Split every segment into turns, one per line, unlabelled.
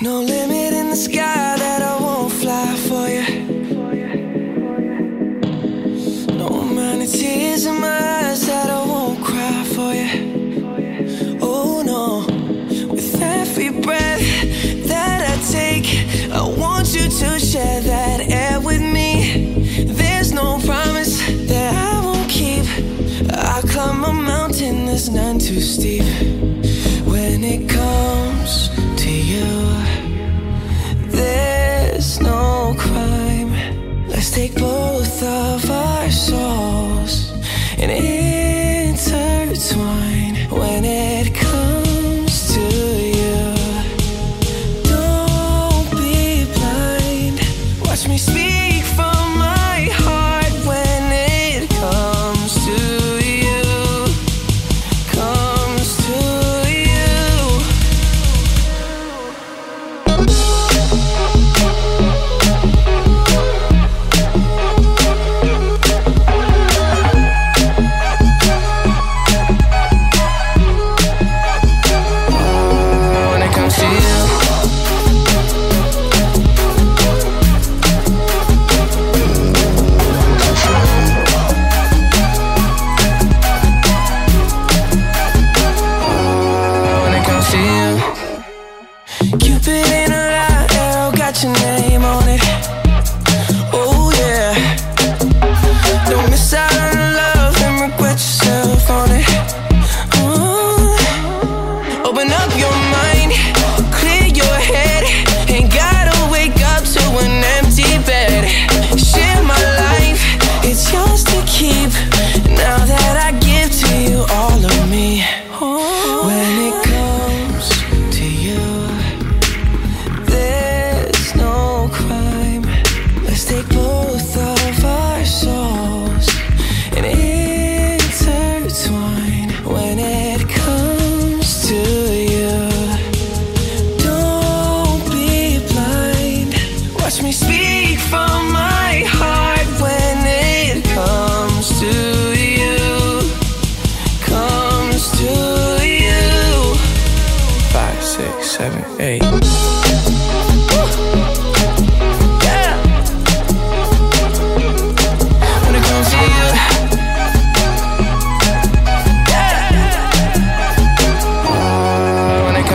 No limit in the sky that I won't fly for you. No amount tears in my eyes that I won't cry for you. Oh no, with every breath that I take, I want you to share that air with me. There's no promise that I won't keep. I climb a mountain that's none too steep.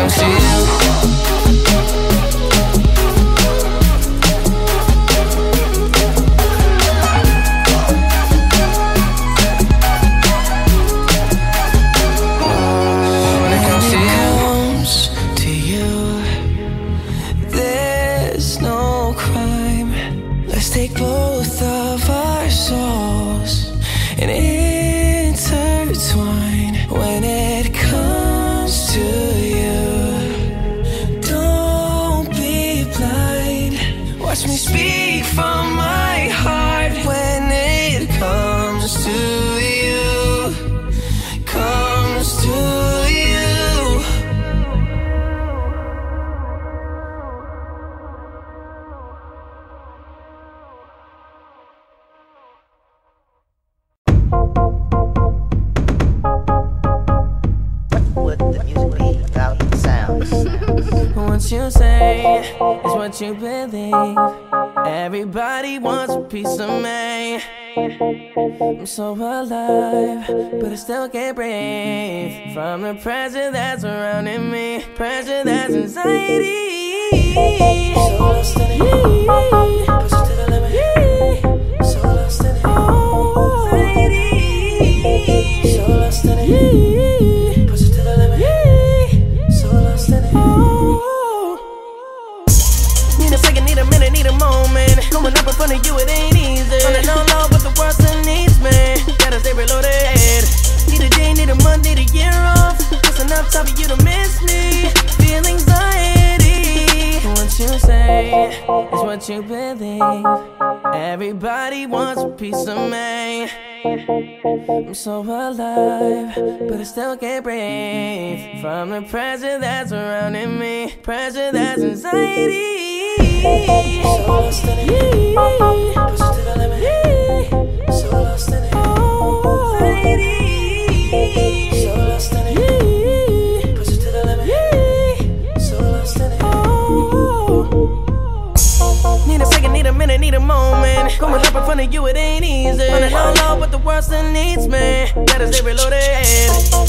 see so alive, but I still can't breathe from the pressure that's surrounding me, pressure that's anxiety. So lost in it. I'm so alive, but I still can't breathe. From the pressure that's surrounding me Pressure that's anxiety. So lost in it. Push to the limit. So lost in it. Oh, anxiety Growing up in front of you, it ain't easy. On the low low, but the world still needs me. Gotta stay reloaded.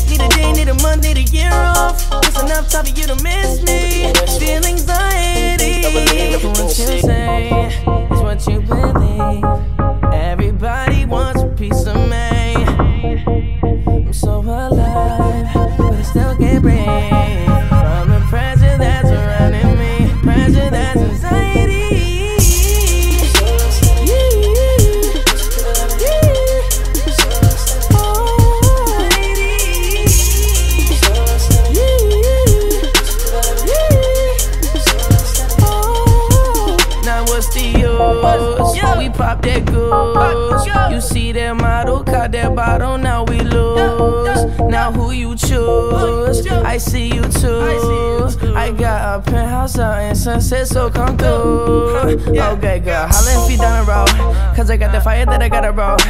Need a day, need a month, need a year off. It's enough time for you to miss me. Feel anxiety. What you say is what you believe. Everybody wants a piece of me. I'm so alive, but I still can't breathe. A penthouse out in Sunset, so come through. Okay, girl, holla if you down the road. Cause I got the fire that I gotta roll.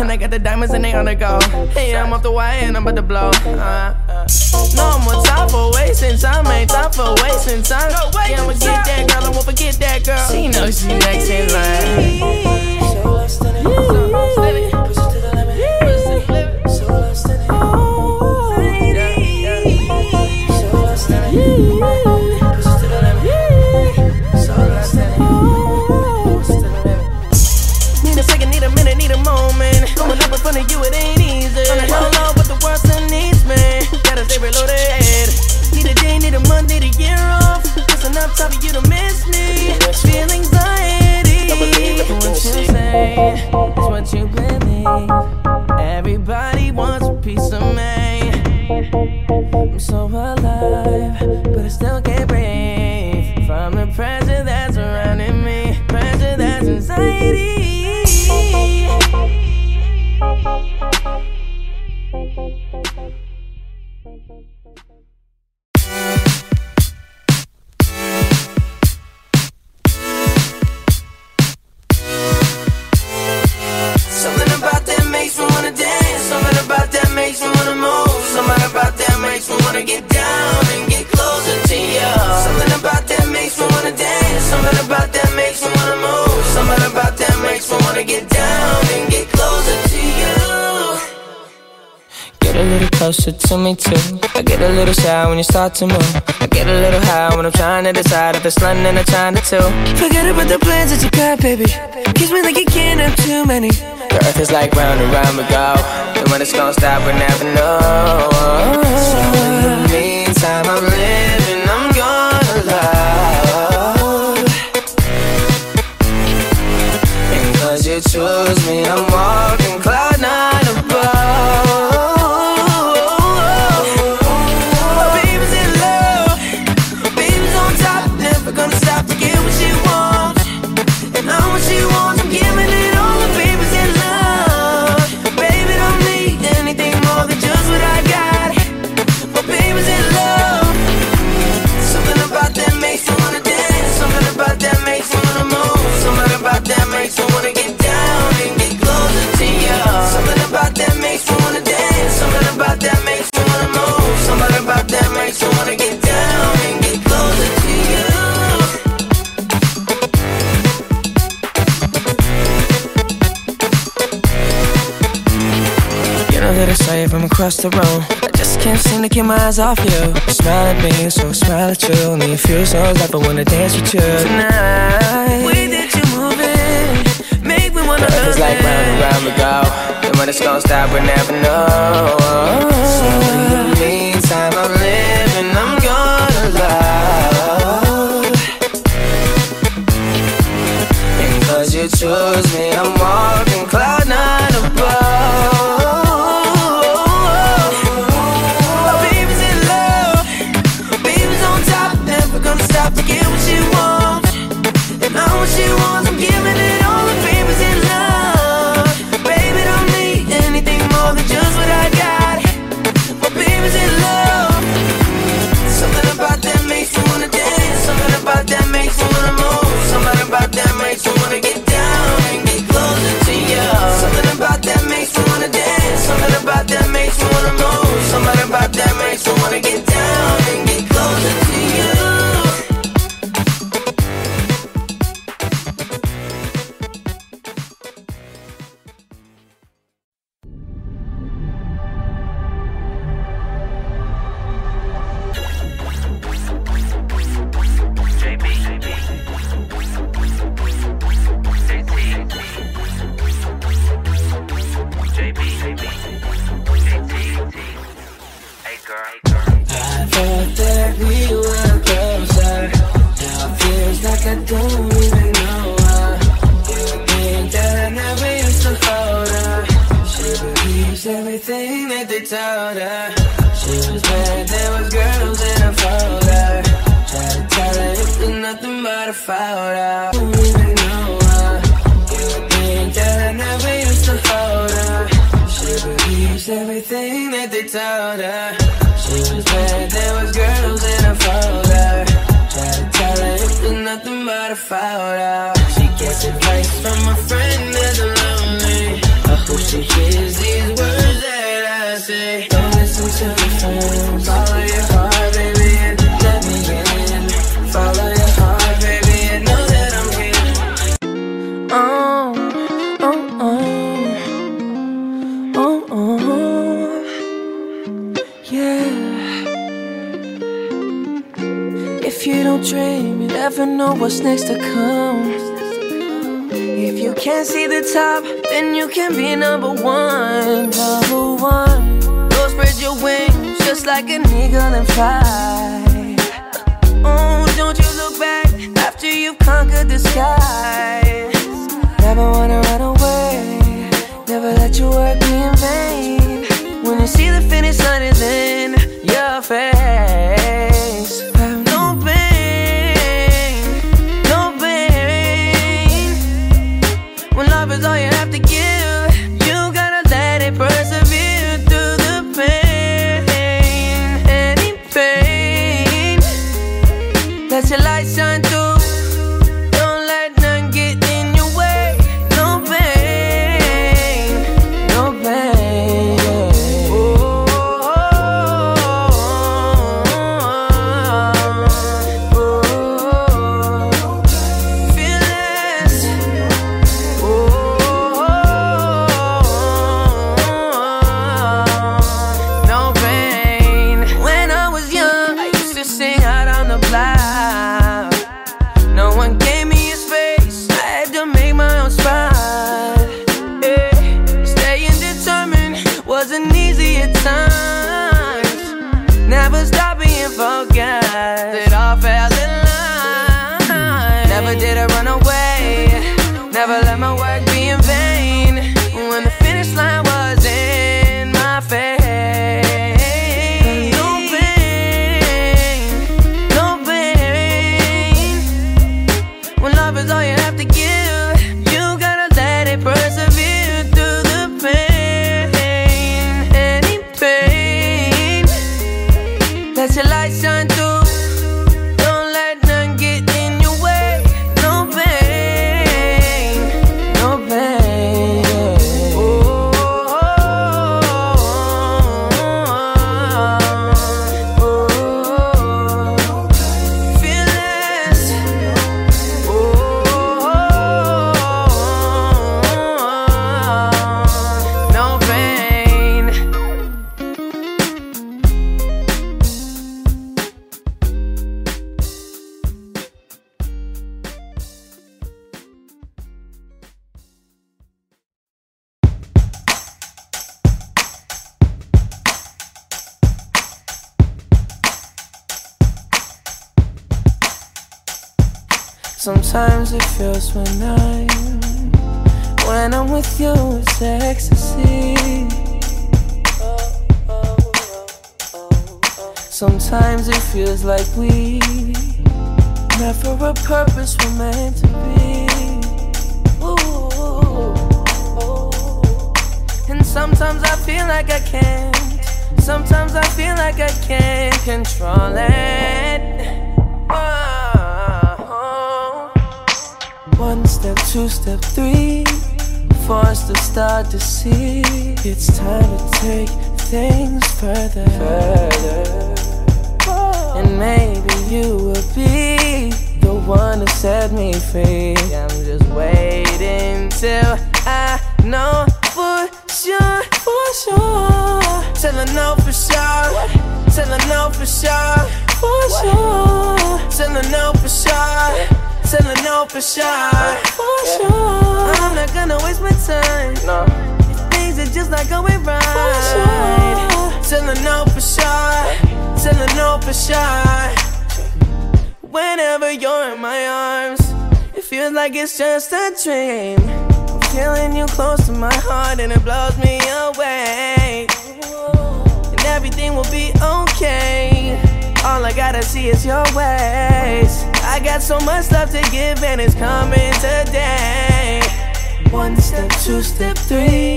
And I got the diamonds and they on the go. Hey, I'm off the wire and I'm about to blow. Uh, uh. No more time for wasting time, ain't time for wasting time. Yeah, I'ma get that girl, I won't forget that girl. She knows she next in line. So Going up in front of you, it ain't easy. On the low low, but the world still needs me. Gotta stay reloaded. Need a day, need a month, need a year off. Just enough time for you to miss me. Feel anxiety. What you say is what you believe. Everybody wants a piece of me. I'm so alive, but I still can't breathe from the pressure that's surrounding me. Pressure that's anxiety. To me too. I get a little shy when you start to move. I get a little high when I'm trying to decide if it's London or China too. Forget about the plans that you got, baby. Kiss me like you can't have too many. The earth is like round and round we go. And when it's gonna stop, we never know. So in the meantime, I'm living, I'm gonna love. And cause you choose me, I'm walking across the room. I just can't seem to keep my eyes off you. Smile at me, so I smile at you. Only a few souls left, I wanna dance with you tonight. Way that you moving, make me wanna love
It's like round and round we go. And when it's gonna stop, we never know. So in the meantime, I'm living, I'm gonna love. And cause you chose me, I'm everything that
next to come. If you can't see the top, then you can be number one. Number one. Go spread your wings just like an eagle and fly. Oh, don't you look back after you've conquered the skies. Never wanna run away, never let your work be in vain. When you see the finish line is in your face, when I'm when I'm with you, it's ecstasy. Sometimes it feels like we never a purpose, we're meant to be. Ooh. And sometimes I feel like I can't. Sometimes I feel like I can't control it. One step, two step, three. For us to start to see it's time to take things further. Further. And maybe you will be the one to set me free. I'm just waiting till I know for sure, for sure. Till I know for sure. Till I know for sure, for sure. Till I know for sure. Till I know for sure, for sure. I'm not gonna waste my time. No. Things are just not going right. For sure. Till I know for sure. Till I know for sure. Whenever you're in my arms, it feels like it's just a dream. I'm feeling you close to my heart and it blows me away. And everything will be okay. All I gotta see is your ways. I got so much stuff to give, and it's coming today. One step, two step, three.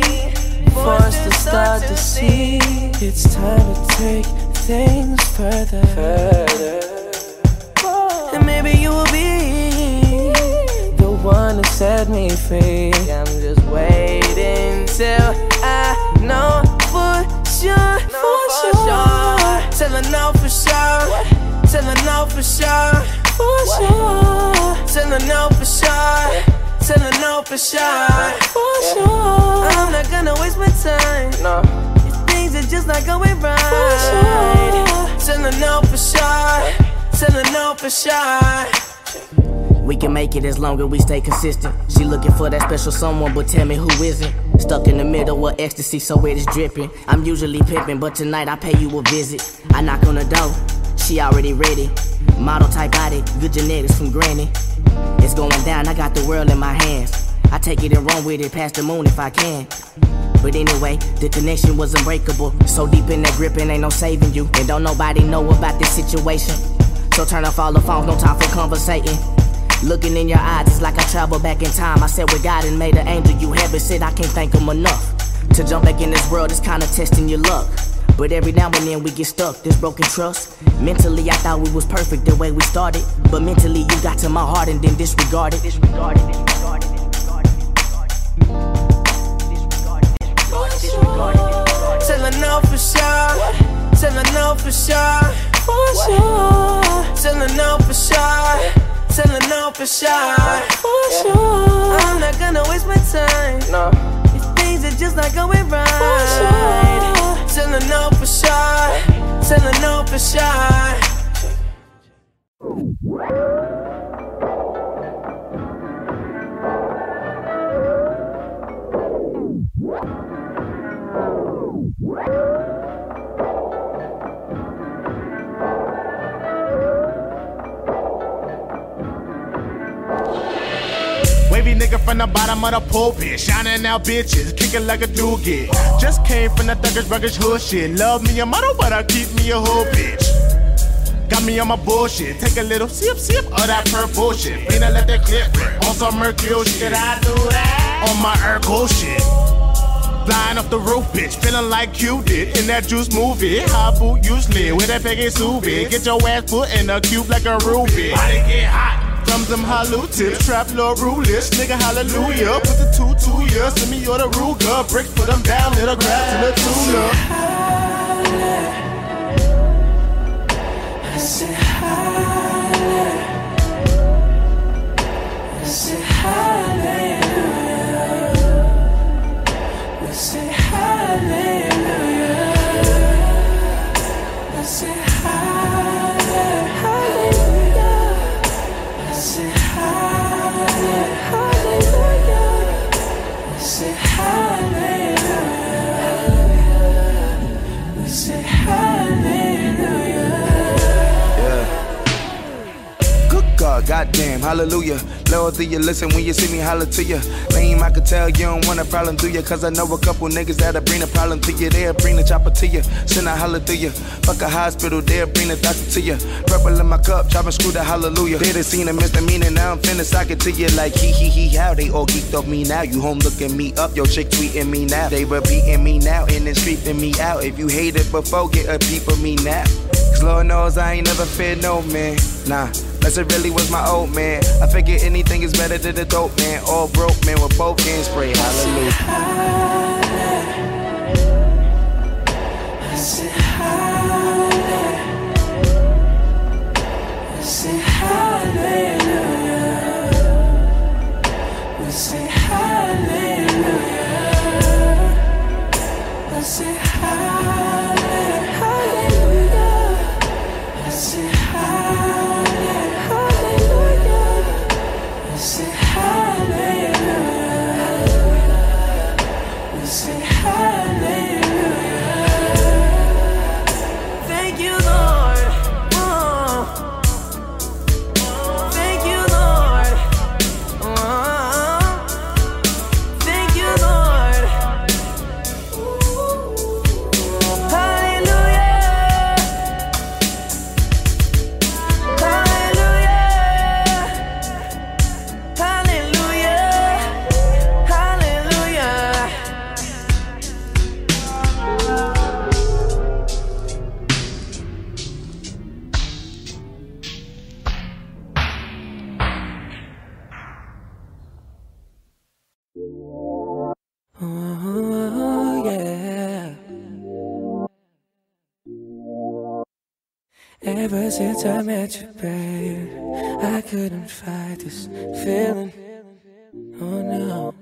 For us to start to see, it's time to take things further. further. And maybe you will be the one to set me free. I'm just waiting till I know for sure, for sure. Till I know for sure, till I know for sure, for sure. Till I know for sure, till I know for sure, for sure. I'm not gonna waste my time. No. These things are just not going right. For sure. Till I know for sure, till I know for sure. We can make it as long as we stay consistent. She looking for that special someone, but tell me who isn't. Stuck in the middle of ecstasy, so it is dripping. I'm usually pimping, but tonight I pay you a visit. I knock on the door, she already ready. Model type body, good genetics from granny. It's going down, I got the world in my hands. I take it and run with it past the moon if I can. But anyway, the connection was unbreakable. So deep in that grip, and ain't no saving you. And don't nobody know about this situation. So turn off all the phones, no time for conversating. Looking in your eyes, it's like I travel back in time. I said with God and made an angel, you heaven said I can't thank him enough. To jump back in this world is kinda testing your luck. But every now and then we get stuck, this broken trust. Mentally, I thought we was perfect the way we started. But mentally, you got to my heart and then disregarded. Disregarded, disregarded, disregarded, disregarded, disregarded, disregarded. Till I know for sure, till I know for sure, for sure. Till I know for sure. Till I know for sure, for sure. I'm not gonna waste my time. No. These things are just not going right. For sure. I
from the bottom of the pulpit, shining out bitches, kicking like a doogie. Just came from the thuggish, ruggish hood shit. Love me a motto, but I keep me a whole bitch. Got me on my bullshit. Take a little sip, sip of that purple shit. Finna let that clip rip on some Mercure shit. I do that on my Urkel shit. Flying off the roof, bitch, feeling like you did in that juice movie. Hot boot usually with that Peggy Sue. Get your ass put in a cube like a ruby. Body get hot. From them hollow tips, trap lord rulers, nigga hallelujah. Put the two two yeah, send me your the Ruger. Bricks put them down, little grass to the tuna.
I said hallelujah. I said hallelujah. We say hallelujah. Hallelujah.
Lord, do you listen when you see me holler to you? Lame, I could tell you don't want a problem, do you? Cause I know a couple niggas that'll bring a problem to you. They'll bring the chopper to you. Send a holler to you. Fuck a hospital, they'll bring the doctor to you. Purple in my cup, chopping screw the hallelujah. They done seen a misdemeanor, now I'm finna sock it to you like hee hee hee how. They all geeked off me now. You home looking me up, your chick tweeting me now. They repeating me now and then streeping me out. If you hated before, get a peep of me now. Cause Lord knows I ain't never feared no man. Nah. Unless it really was my old man. I figure anything is better than a dope man. All broke man with both hands spray. Hallelujah.
I said hallelujah. I said hallelujah. We say hallelujah. I hallelujah. Ever since I met you, babe, I couldn't fight this feeling. Oh no,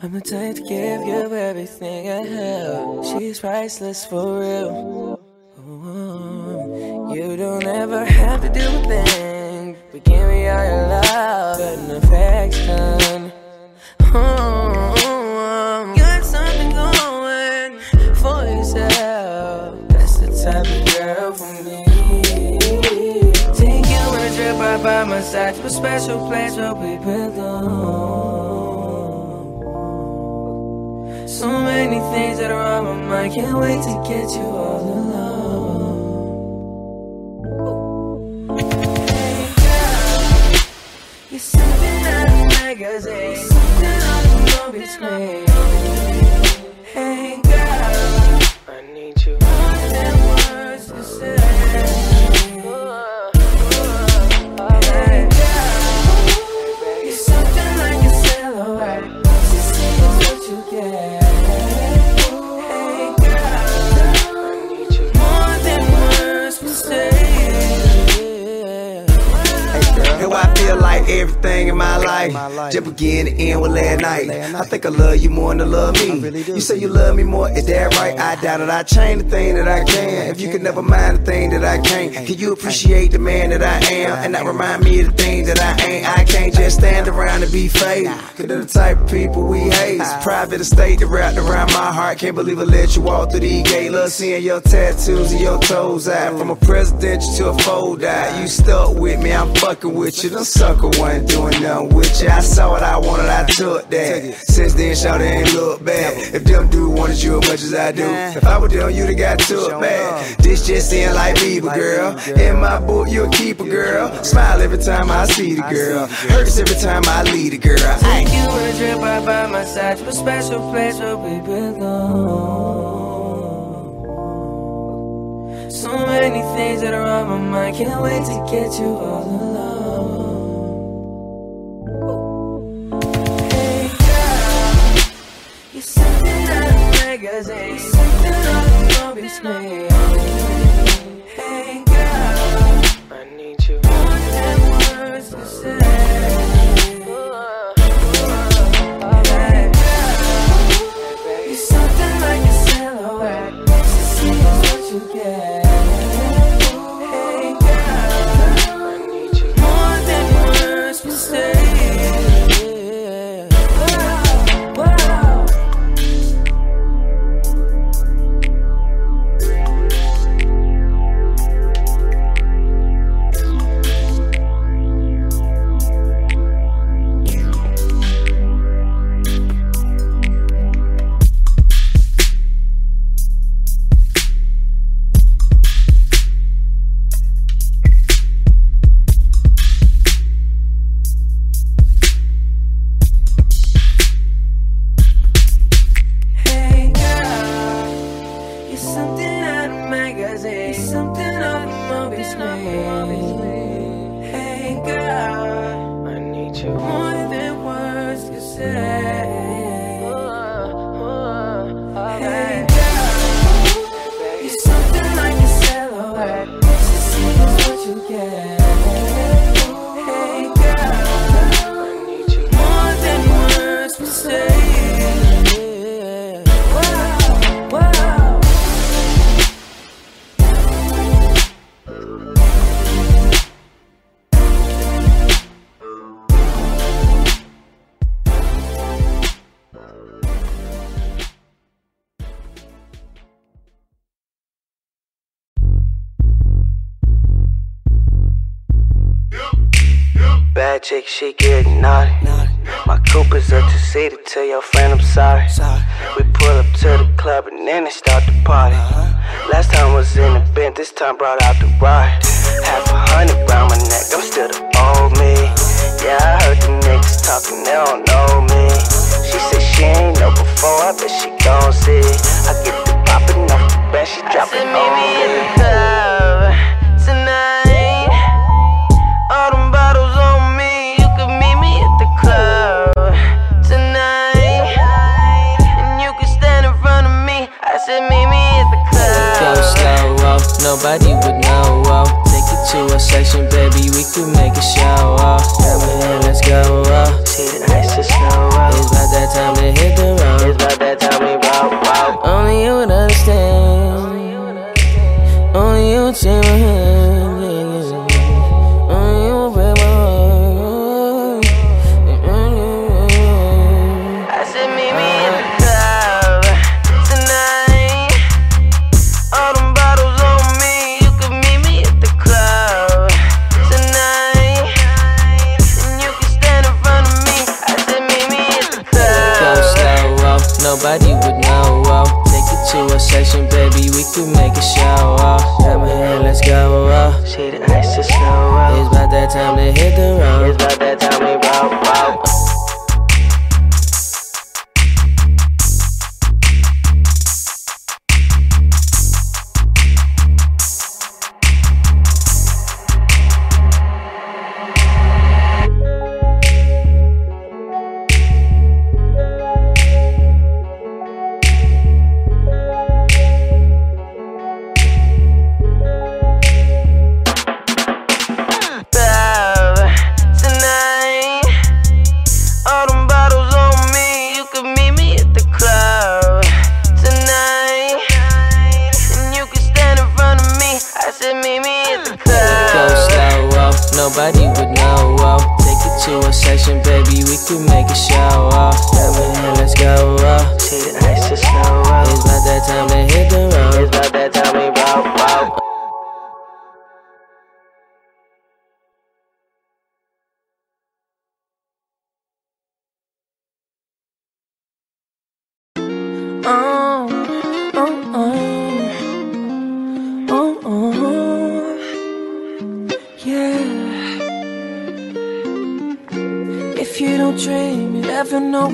I'm the type to give you everything I have. She's priceless for real. Oh, you don't ever have to do a thing, but give me all your love and affection. Oh, by my side a special place where we belong. So many things that are on my mind, can't wait to get you all alone. Hey girl, you're something out of magazine, something out of movie screen.
Feel like everything in my life just began to end with last night. I think I love you more than I love me. You say you love me more, is that right? I doubt it. I change the thing that I can. If you can never mind the thing that I can't, can you appreciate the man that I am and not remind me of the things that I ain't? I can't just stand around and be fake. Cause they're the type of people we hate. It's private estate that wrapped around my heart. Can't believe I let you walk through these gates. Love seeing your tattoos and your toes out. From a presidential to a fold out. You stuck with me, I'm fucking with you. The sucker wasn't doing nothing with you. I saw what I wanted, I took that. Since then, shout ain't look back. If them dude wanted you as much as I do, if I were them, you'd have got took back. This just ain't like Bieber, girl. In my book, you'll keep a girl. Smile every time I see the girl. Hurts every time I lead a girl.
Take you a trip right by my side to a special place where we belong. So many things that are on my mind, can't wait to get you all alone. You're something out of magazine, something out of a movie screen. Hey girl, I need you more than words to say.
Talking, they don't know me. She said she ain't know before, I bet she gon' see. I get the poppin' off the bench, she dropping
said, meet me in
on me.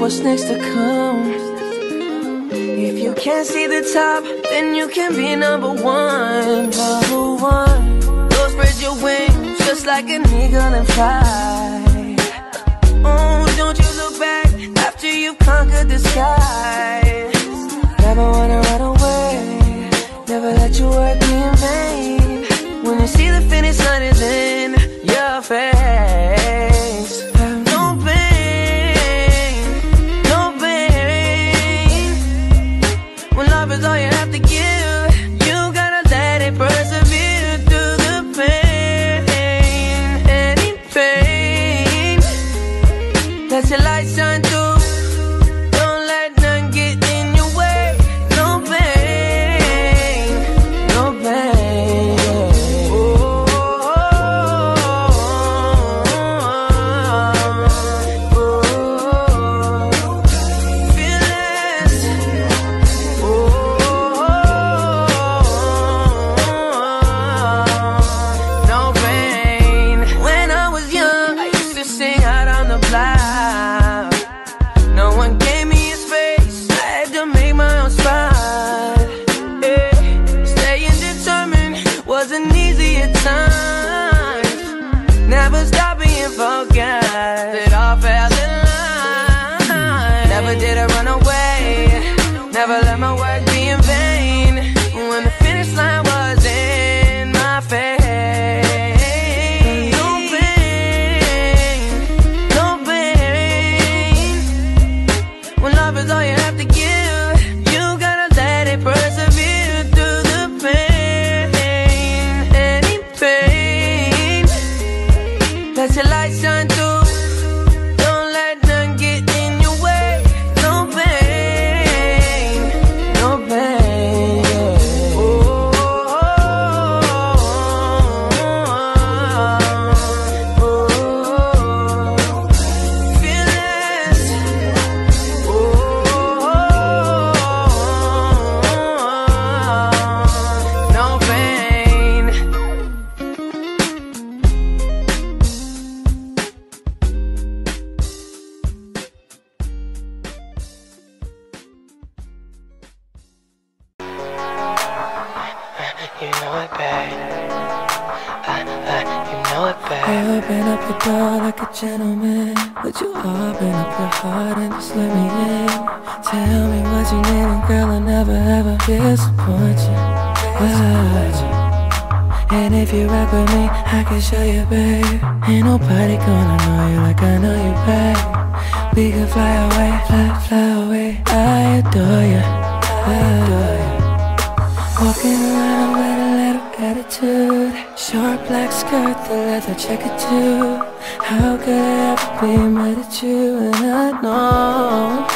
What's next to come. If you can't see the top, then you can be number one. Number one. Go spread your wings just like an eagle and fly. Oh, don't you look back after you've conquered the skies. Never wanna run away, never let your work be in vain. When you see the finish line is in your face, Never let me, I can show you, babe. Ain't nobody gonna know you like I know you, babe. We can fly away, fly, fly away. I adore you. I adore you. Walking around with a little attitude. Short black skirt, the leather jacket too. How could I ever be mad at you? And I know,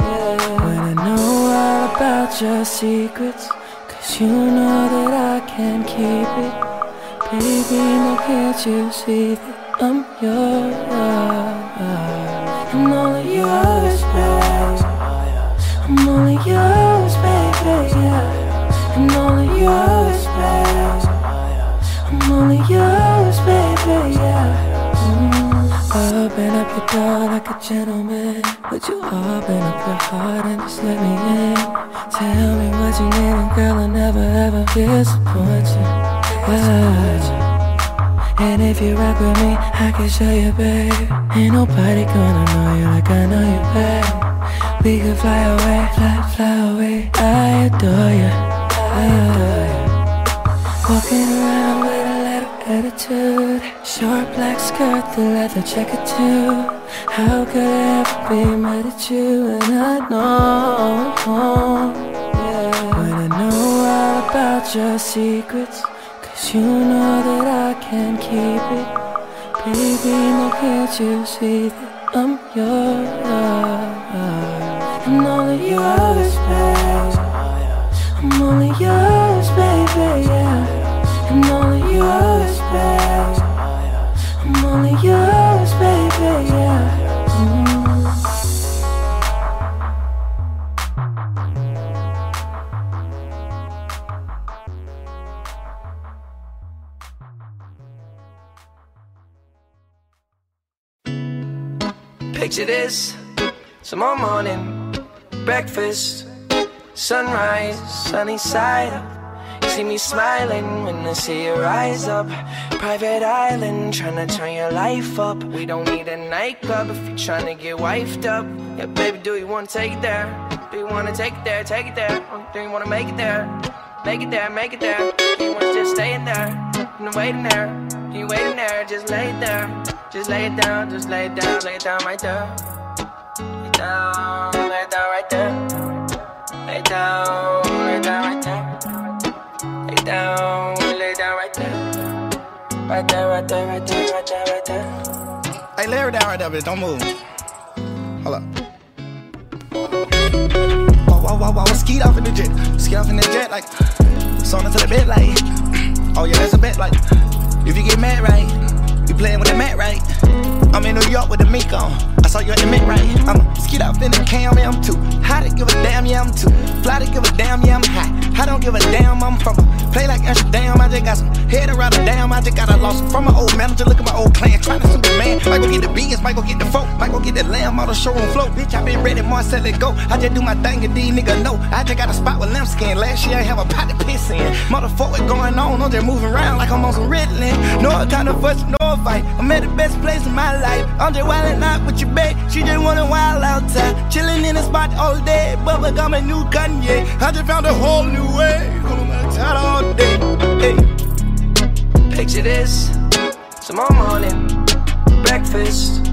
yeah. When I know all about your secrets, cause you know that I can't keep it. Baby, now can't you see that I'm yours? I'm only yours, babe. I'm only yours, baby. Yeah. I'm only yours, babe. I'm only yours, baby.
baby, yeah. Open up your door like a gentleman. Would you open up your heart and just let me in? Tell me what you need, and girl, I'll never ever disappoint you. And if you rock with me, I can show you, babe. Ain't nobody gonna know you like I know you, babe. We could fly away, fly, fly away. I adore you, I adore you. Walking around with a little attitude. Short black skirt, the leather jacket too. How could I ever be mad at you? And I know, yeah. When I know all about your secrets. Cause you know that I can't keep it. Baby, now can't you see that I'm yours I'm only yours, babe. I'm only yours, baby, yeah. I'm only yours, baby. I'm only yours, baby, yeah
Picture this tomorrow morning, breakfast, sunrise, sunny side up. You See me smiling when I see you rise up. Private island, tryna turn your life up. We don't need a nightclub if you're tryna get wifed up. Yeah, baby, do you wanna take it there? Do you wanna take it there? Take it there. Do you wanna make it there? Make it there, make it there. Do you wanna just stay in there? And waiting there. You waiting there, just lay there. Just lay it down, just lay it down, lay it down right there. Lay it down, lay it down right there. Lay it down, lay it down right there. Lay it down, lay it down right there. Right there, right there, right there, right there, right there.
Hey, lay her down right there, bitch. Don't move. Hold up. Whoa, whoa, whoa, whoa. Skeet off in the jet. Skeet off in the jet, like. Song into the bed, like. Oh, yeah, that's a bet, like. If you get mad, right? Playing with the mat, right? I'm in New York with the mink on. I saw you at the mint, right? I'm a skid off in the cam, yeah, I'm too high to give a damn, yeah, I'm too fly to give a damn, yeah, I'm high. I don't give a damn, I'm from a play like Amsterdam. I just got some head around the damn. I just got a loss from my old manager. Look at my old clan, trying to man. Might go get the beans, might go get the folk, might go get the lamb on the showroom float. Bitch, I been ready, more sell it go. I just do my thing and these niggas know. I just got a spot with lambskin. Last year I have a pot to piss in. Motherfucker going on, I'm just moving around like I'm on some Ritalin. No kind of fuss, no fight. I'm at the best place in my life. I'm just wildin' out with your babe. She just wanna wild outside. Uh, chillin' in the spot all day. Bubba got my new Kanye. I just found a whole new way. Tight all day. Hey.
Picture this tomorrow morning, breakfast,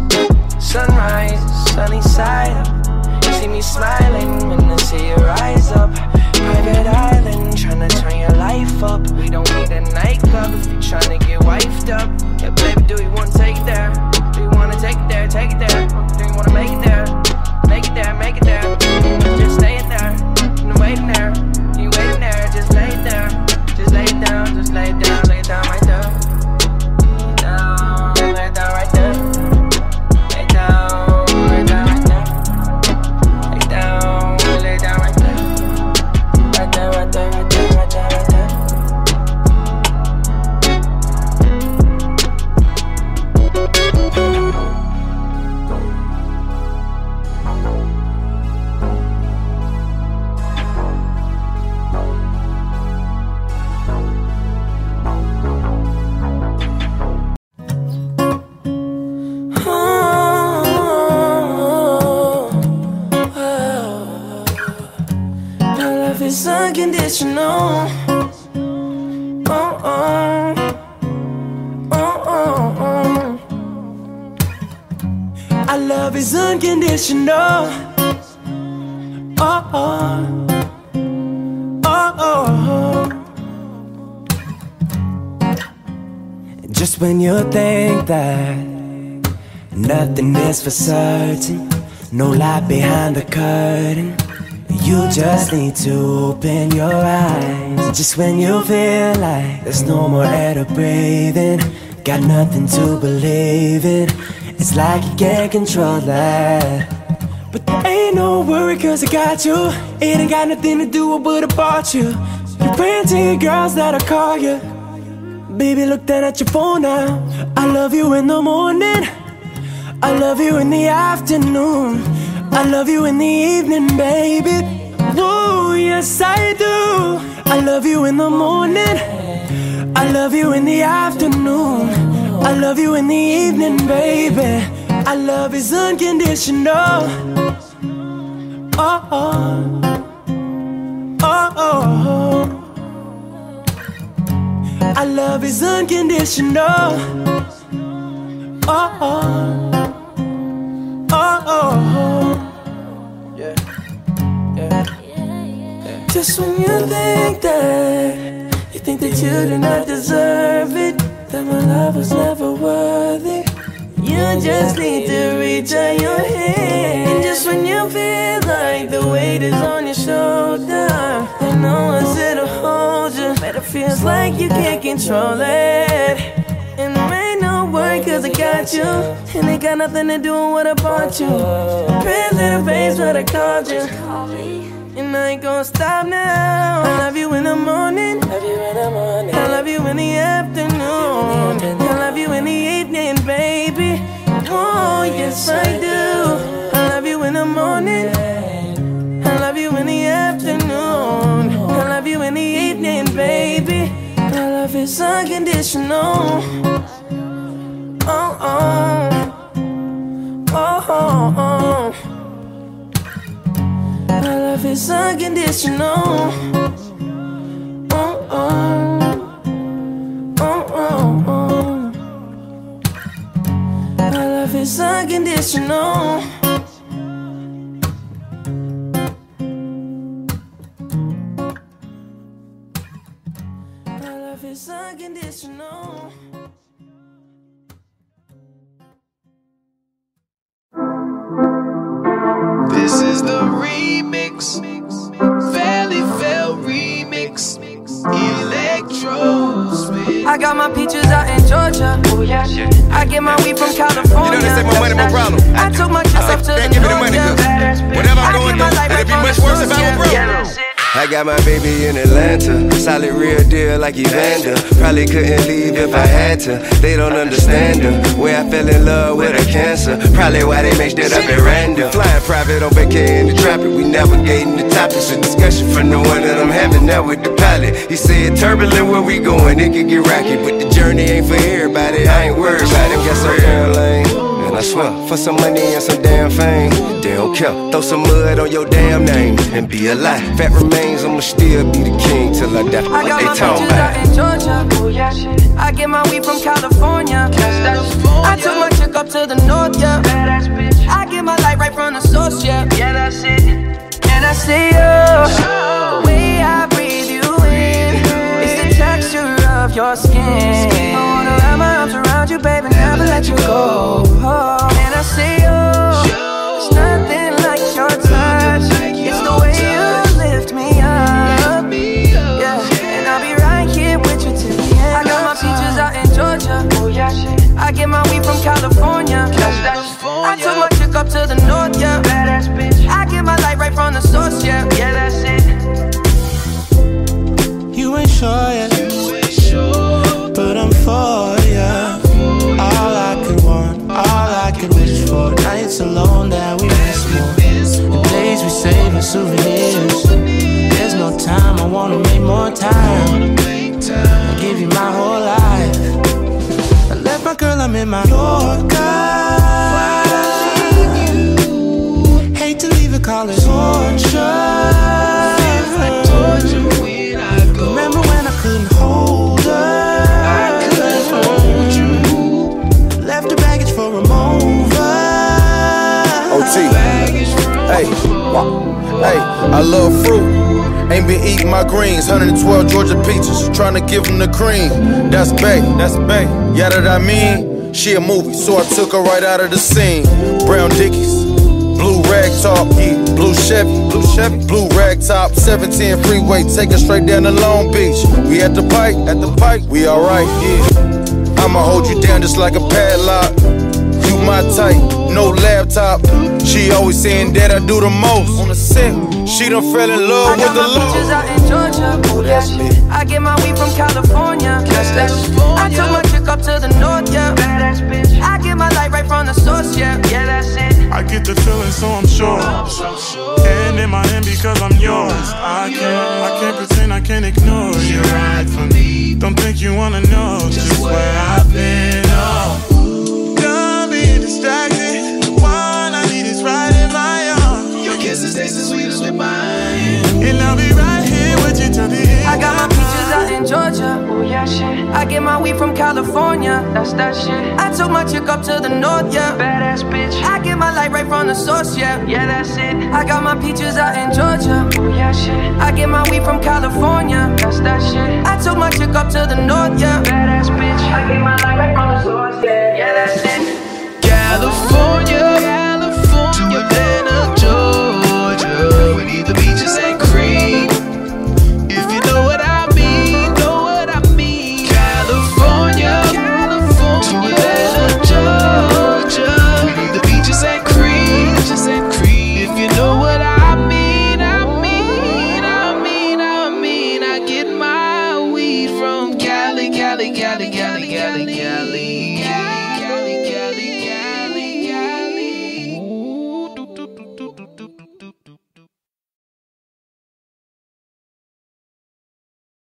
sunrise, sunny side up. You see me smiling when I see you rise up. Private island, tryna turn your life up. We don't need a nightclub if you're tryna get wifed up. Yeah, baby, do you wanna take there? Do you wanna take it you
think that Nothing is for certain, no light behind the curtain. You just need to open your eyes. Just when you feel like there's no more air to breathe in, got nothing to believe in. It's like you can't control that. But there ain't no worry, cause I got you. It ain't got nothing to do with what I bought you. You're your girls that'll call you.
Baby, look down at your phone now. I love you in the morning. I love you in the afternoon. I love you in the evening, baby. Whoa, yes, I do. I love you in the morning. I love you in the afternoon. I love you in the evening, baby. Our love is unconditional. Oh, oh. Oh, oh. Our love is unconditional. Oh, oh. Oh, oh. Yeah. Yeah. yeah. Just when you think that you think that you do not deserve it, that my love was never worthy. You just need to reach out your hand. And just when you feel like the weight is on your shoulder, and no one's there to hold you, but it feels like you can't control it. And there ain't no worry cause I got you. And it got nothing to do with what I bought you. To the face what I called you. And I ain't gonna stop now. I love you in the morning. Love you in the morning. I love you in the afternoon. I love you in the evening, baby. Oh, yes, I do. I love you in the morning. I love you in the afternoon. I love you in the evening, baby. My love is unconditional. Oh, oh. Oh, oh, oh. My love is unconditional. Oh, oh. Oh, oh, oh. Love is unconditional. My is unconditional.
This is the remix. Valley Fell remix. Electros.
I got my peaches out in Georgia. Oh yeah, I get my weed from California.
You know they say more money, more problem.
I took my chips up uh, to the
Can't give me the money,
yeah.
whatever I'm
I
going
get my
through, it'd be much I
got my baby in Atlanta, solid real deal like Evander. Probably couldn't leave if I had to. They don't understand her. Where I fell in love with a cancer. Probably why they mixed it up at random. Flying private on vacation in the traffic. We navigating the topics of discussion from the one that I'm having now with the pilot. He said turbulent where we going, it could get rocky, but the journey ain't for everybody. I ain't worried about it. Guess I'm. And I swear, for some money and some damn fame, they don't care. Throw some mud on your damn name and be alive. Fat remains, I'ma still be the king till I die.
I
What
got
they
my
talking
peaches out in Georgia. Oh yeah, shit. I get my weed from California. I took my chick up to the north, yeah. I get my light right from the source, yeah. Yeah, that's it. And I see you. The way I breathe you in is the texture of your skin. I wanna wrap my arms around you, baby, never let you go. Oh, and I see you. There's nothing like your touch. It's the way you lift me up. Yeah, and I'll be right here with you till the end. I got my peaches out in Georgia. Oh yeah, shit. I get my weed from California. I took my chick up to the north, yeah. Badass bitch. I get my light right from the source, yeah. Yeah, that's it.
You ain't sure yet, I
love fruit. Ain't been eating my greens. 112 Georgia peaches. Trying to give them the cream. That's Bay, that's Bay. Yeah, that I mean. She a movie, so I took her right out of the scene. Brown Dickies. Blue rag top. Blue Chevy, blue Chevy, blue rag top, 710 freeway, taking straight down to Long Beach. We at the pike, at the pike, we alright, yeah. I'ma hold you down just like a padlock. You my my type, no laptop. She always saying that I do the most. On the set, she done fell in love
I
with
got
the
my
law.
peaches out in Georgia. Ooh, that's lit. I get my weed from California. That's that shit. I took my chick up to the north, yeah. Badass bitch. I get my light right from the source, yeah. Yeah, that's it.
I get the feeling, so I'm sure. And in my hand because I'm yours. I can't, I can't pretend I can't ignore you. right for me. Don't think you wanna know just where I've been. Oh, done being distracted. I'll be right here with you till the end.
I got my peaches out in Georgia. Oh yeah, shit. I get my weed from California. That's that shit. I took my chick up to the north, yeah. Badass bitch. I get my light right from the source, yeah. Yeah, that's it. I got my peaches out in Georgia. Oh yeah, shit. I get my weed from California. That's that shit. I took my chick up to the north, yeah. Badass bitch. I get my light right from the source, yeah. Yeah, that's it.
California, California, Atlanta, Georgia. We need the beaches and